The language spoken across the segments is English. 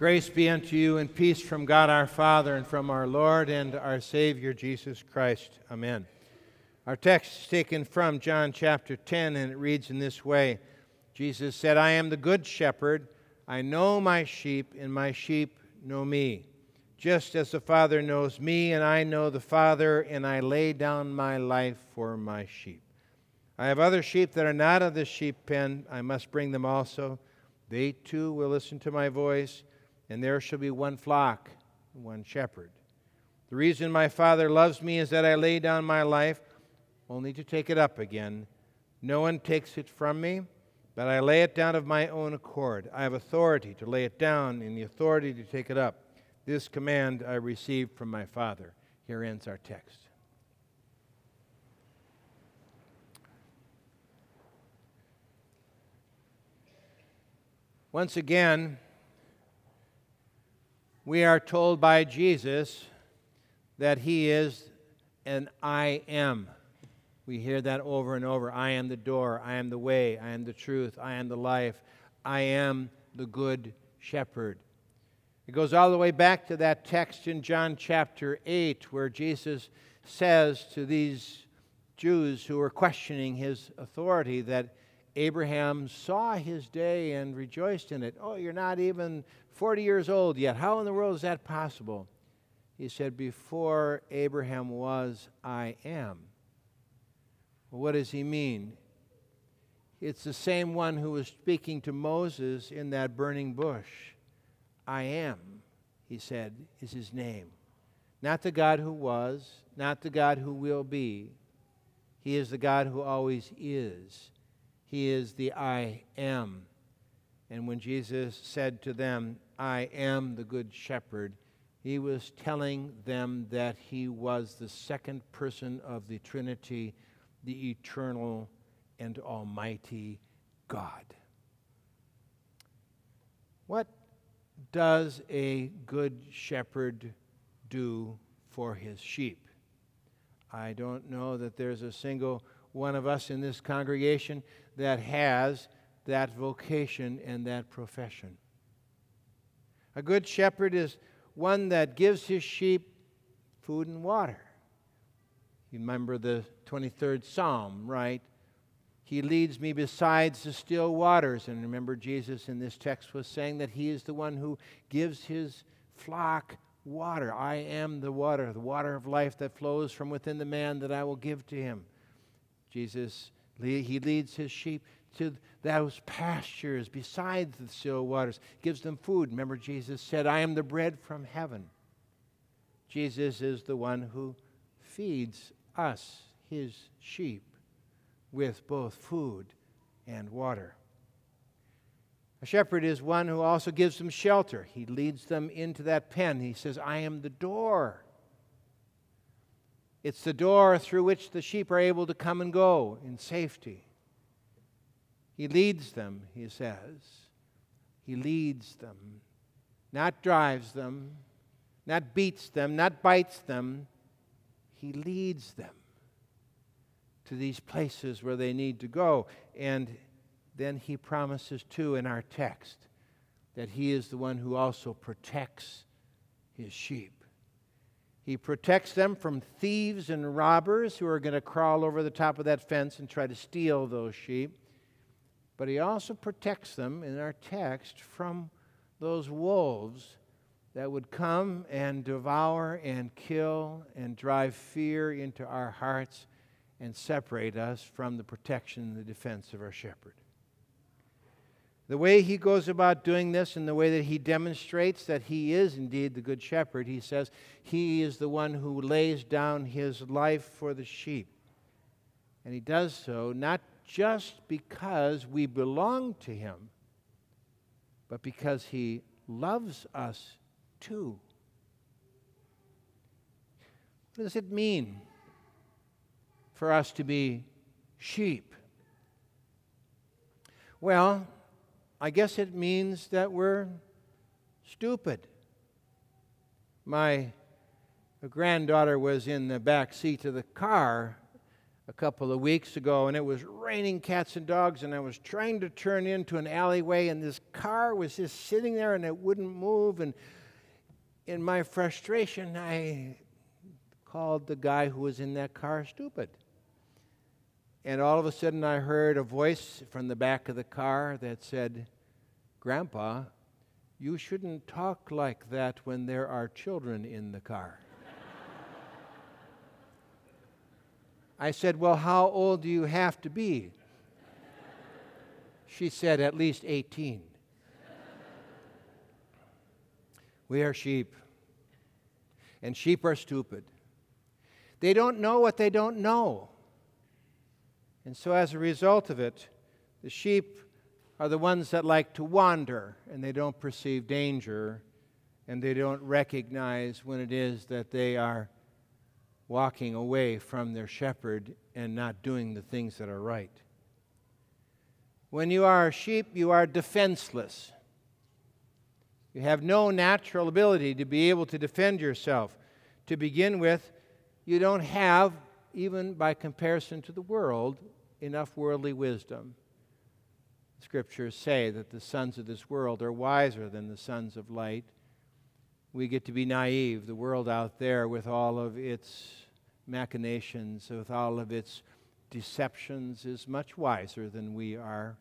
Grace be unto you and peace from God our Father and from our Lord and our Savior Jesus Christ. Amen. Our text is taken from John chapter 10, and it reads in this way Jesus said, I am the good shepherd. I know my sheep, and my sheep know me. Just as the Father knows me, and I know the Father, and I lay down my life for my sheep. I have other sheep that are not of this sheep pen. I must bring them also. They too will listen to my voice and there shall be one flock, one shepherd. The reason my Father loves me is that I lay down my life only to take it up again. No one takes it from me, but I lay it down of my own accord. I have authority to lay it down and the authority to take it up. This command I received from my Father. Here ends our text. Once again, we are told by Jesus that he is an I am. We hear that over and over. I am the door. I am the way. I am the truth. I am the life. I am the good shepherd. It goes all the way back to that text in John chapter 8 where Jesus says to these Jews who were questioning his authority that Abraham saw his day and rejoiced in it. Oh, you're not even 40 years old yet. How in the world is that possible? He said, Before Abraham was, I am. Well, what does he mean? It's the same one who was speaking to Moses in that burning bush. I am, he said, is his name. Not the God who was, not the God who will be. He is the God who always is. He is the I am. And when Jesus said to them, I am the good shepherd, he was telling them that he was the second person of the Trinity, the eternal and almighty God. What does a good shepherd do for his sheep? I don't know that there's a single one of us in this congregation that has that vocation and that profession. A good shepherd is one that gives his sheep food and water. You remember the 23rd Psalm, right? He leads me beside the still waters. And remember, Jesus in this text was saying that he is the one who gives his flock water. I am the water, the water of life that flows from within the man that I will give to him. Jesus, he leads his sheep to those pastures beside the still waters, gives them food. Remember, Jesus said, I am the bread from heaven. Jesus is the one who feeds us, his sheep, with both food and water. A shepherd is one who also gives them shelter. He leads them into that pen. He says, I am the door. It's the door through which the sheep are able to come and go in safety. He leads them, he says. He leads them, not drives them, not beats them, not bites them. He leads them to these places where they need to go. And then he promises, too, in our text, that he is the one who also protects his sheep. He protects them from thieves and robbers who are going to crawl over the top of that fence and try to steal those sheep. But he also protects them in our text from those wolves that would come and devour and kill and drive fear into our hearts and separate us from the protection and the defense of our shepherd. The way he goes about doing this and the way that he demonstrates that he is indeed the good shepherd, he says he is the one who lays down his life for the sheep. And he does so not just because we belong to him, but because he loves us too. What does it mean for us to be sheep? Well, I guess it means that we're stupid. My granddaughter was in the back seat of the car a couple of weeks ago, and it was raining cats and dogs, and I was trying to turn into an alleyway, and this car was just sitting there and it wouldn't move. And in my frustration, I called the guy who was in that car stupid. And all of a sudden, I heard a voice from the back of the car that said, Grandpa, you shouldn't talk like that when there are children in the car. I said, Well, how old do you have to be? She said, At least 18. we are sheep, and sheep are stupid. They don't know what they don't know. And so, as a result of it, the sheep are the ones that like to wander and they don't perceive danger and they don't recognize when it is that they are walking away from their shepherd and not doing the things that are right. When you are a sheep, you are defenseless. You have no natural ability to be able to defend yourself. To begin with, you don't have even by comparison to the world, enough worldly wisdom. Scriptures say that the sons of this world are wiser than the sons of light. We get to be naive. The world out there, with all of its machinations, with all of its deceptions, is much wiser than we are.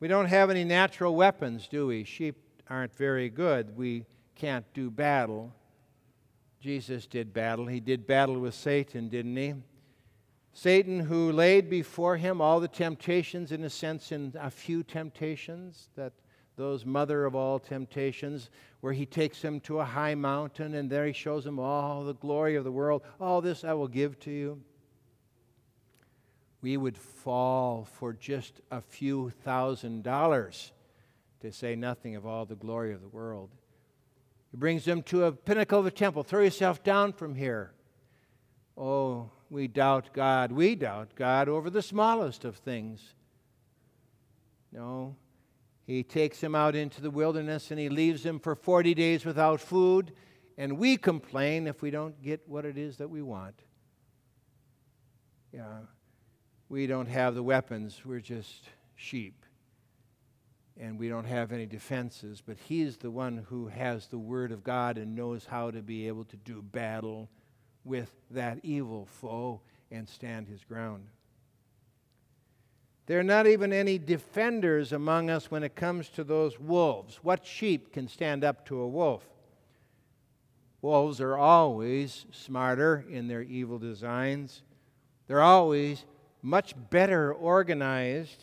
We don't have any natural weapons, do we? Sheep aren't very good. We can't do battle. Jesus did battle. He did battle with Satan, didn't he? Satan, who laid before him all the temptations, in a sense, in a few temptations, that those mother of all temptations, where he takes him to a high mountain and there he shows him all the glory of the world. All this I will give to you. We would fall for just a few thousand dollars, to say nothing of all the glory of the world. He brings them to a pinnacle of a temple. Throw yourself down from here. Oh, we doubt God. We doubt God over the smallest of things. No. He takes him out into the wilderness and he leaves him for 40 days without food, and we complain if we don't get what it is that we want. Yeah. We don't have the weapons, we're just sheep and we don't have any defenses, but He's the one who has the Word of God and knows how to be able to do battle with that evil foe and stand His ground. There are not even any defenders among us when it comes to those wolves. What sheep can stand up to a wolf? Wolves are always smarter in their evil designs. They're always much better organized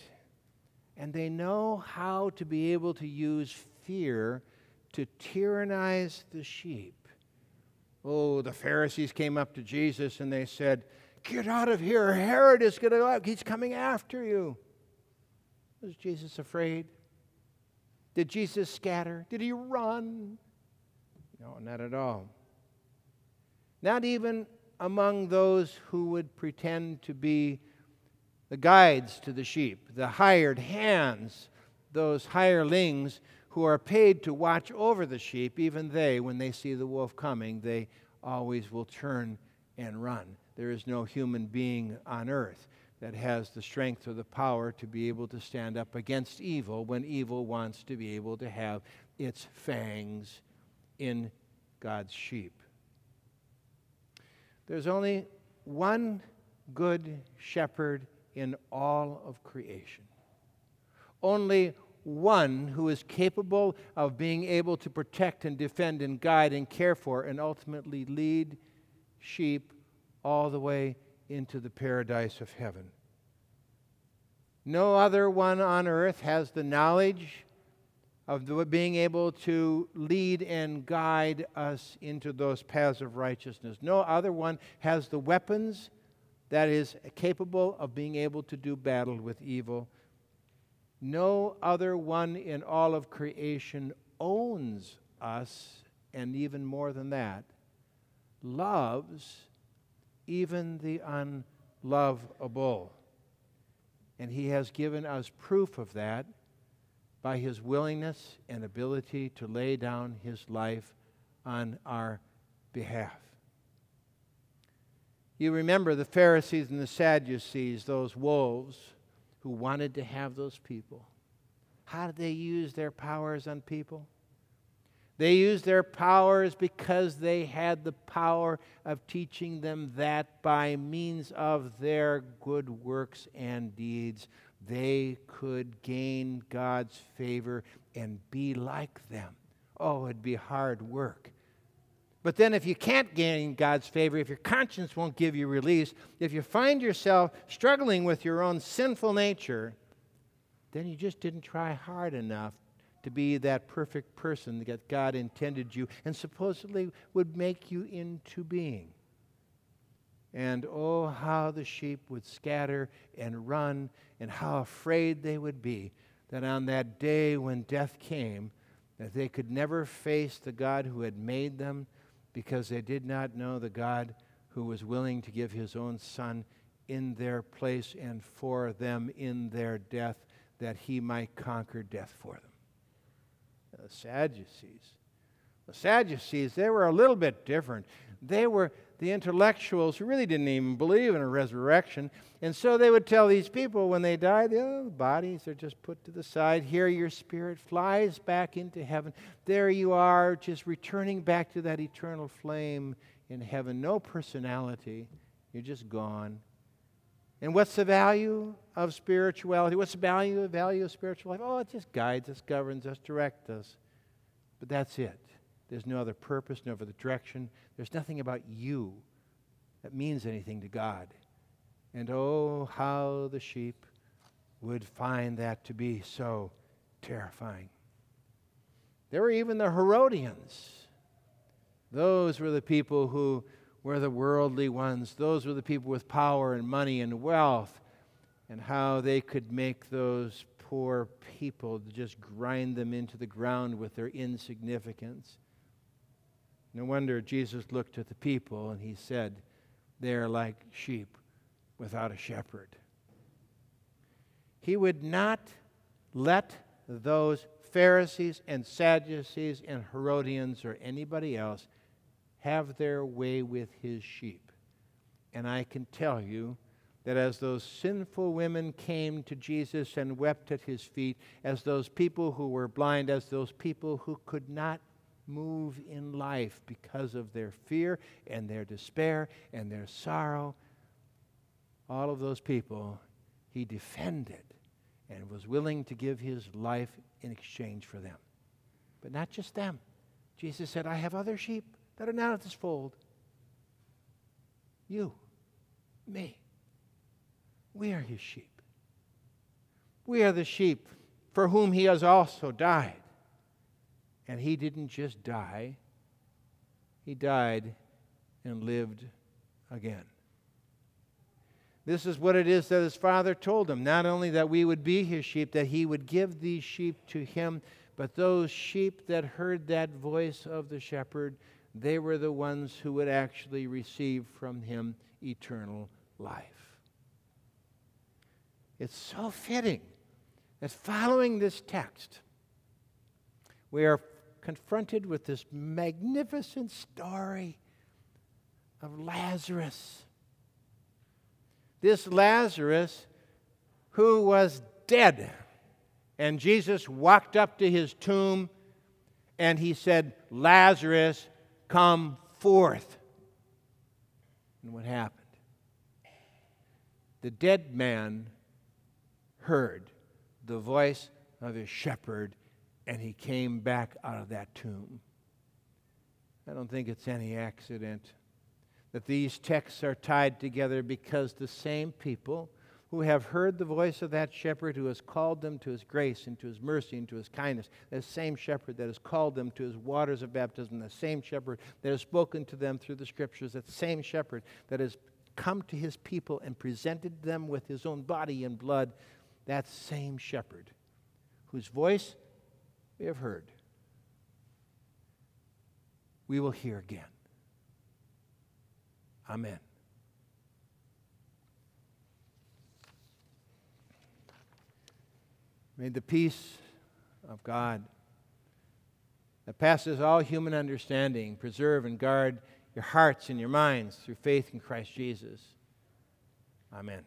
and they know how to be able to use fear to tyrannize the sheep. Oh, the Pharisees came up to Jesus and they said, Get out of here. Herod is going to, he's coming after you. Was Jesus afraid? Did Jesus scatter? Did he run? No, not at all. Not even among those who would pretend to be the guides to the sheep, the hired hands, those hirelings who are paid to watch over the sheep, even they, when they see the wolf coming, they always will turn and run. There is no human being on earth that has the strength or the power to be able to stand up against evil when evil wants to be able to have its fangs in God's sheep. There's only one good shepherd in all of creation. Only one who is capable of being able to protect and defend and guide and care for and ultimately lead sheep all the way into the paradise of heaven. No other one on earth has the knowledge of being able to lead and guide us into those paths of righteousness. No other one has the weapons that is capable of being able to do battle with evil. No other one in all of creation owns us, and even more than that, loves even the unlovable. And he has given us proof of that by his willingness and ability to lay down his life on our behalf. You remember the Pharisees and the Sadducees, those wolves who wanted to have those people. How did they use their powers on people? They used their powers because they had the power of teaching them that by means of their good works and deeds, they could gain God's favor and be like them. Oh, it'd be hard work. But then, if you can't gain God's favor, if your conscience won't give you release, if you find yourself struggling with your own sinful nature, then you just didn't try hard enough to be that perfect person that God intended you and supposedly would make you into being. And oh, how the sheep would scatter and run, and how afraid they would be that on that day when death came, that they could never face the God who had made them because they did not know the God who was willing to give his own Son in their place and for them in their death, that he might conquer death for them. The Sadducees. The Sadducees, they were a little bit different. They were the intellectuals who really didn't even believe in a resurrection. And so they would tell these people when they die, oh, the bodies are just put to the side. Here your spirit flies back into heaven. There you are, just returning back to that eternal flame in heaven. No personality. You're just gone. And what's the value of spirituality? What's the value, value of spiritual life? Oh, it just guides us, governs us, directs us. But that's it. There's no other purpose, no other direction. There's nothing about you that means anything to God. And oh, how the sheep would find that to be so terrifying. There were even the Herodians. Those were the people who were the worldly ones. Those were the people with power and money and wealth, and how they could make those poor people just grind them into the ground with their insignificance. No wonder Jesus looked at the people and he said, They are like sheep without a shepherd. He would not let those Pharisees and Sadducees and Herodians or anybody else have their way with his sheep. And I can tell you that as those sinful women came to Jesus and wept at his feet, as those people who were blind, as those people who could not move in life because of their fear and their despair and their sorrow. All of those people he defended and was willing to give his life in exchange for them. But not just them. Jesus said, I have other sheep that are not of this fold. You, me. We are his sheep. We are the sheep for whom he has also died. And he didn't just die, he died and lived again. This is what it is that his father told him not only that we would be his sheep, that he would give these sheep to him, but those sheep that heard that voice of the shepherd, they were the ones who would actually receive from him eternal life. It's so fitting that following this text, we are confronted with this magnificent story of Lazarus. This Lazarus who was dead. And Jesus walked up to his tomb and he said, Lazarus, come forth. And what happened? The dead man heard the voice of his shepherd and he came back out of that tomb. I don't think it's any accident that these texts are tied together because the same people who have heard the voice of that shepherd who has called them to his grace and to his mercy and to his kindness, the same shepherd that has called them to his waters of baptism, the same shepherd that has spoken to them through the scriptures, that same shepherd that has come to his people and presented them with his own body and blood, that same shepherd whose voice we have heard, we will hear again. Amen. May the peace of God that passes all human understanding preserve and guard your hearts and your minds through faith in Christ Jesus. Amen.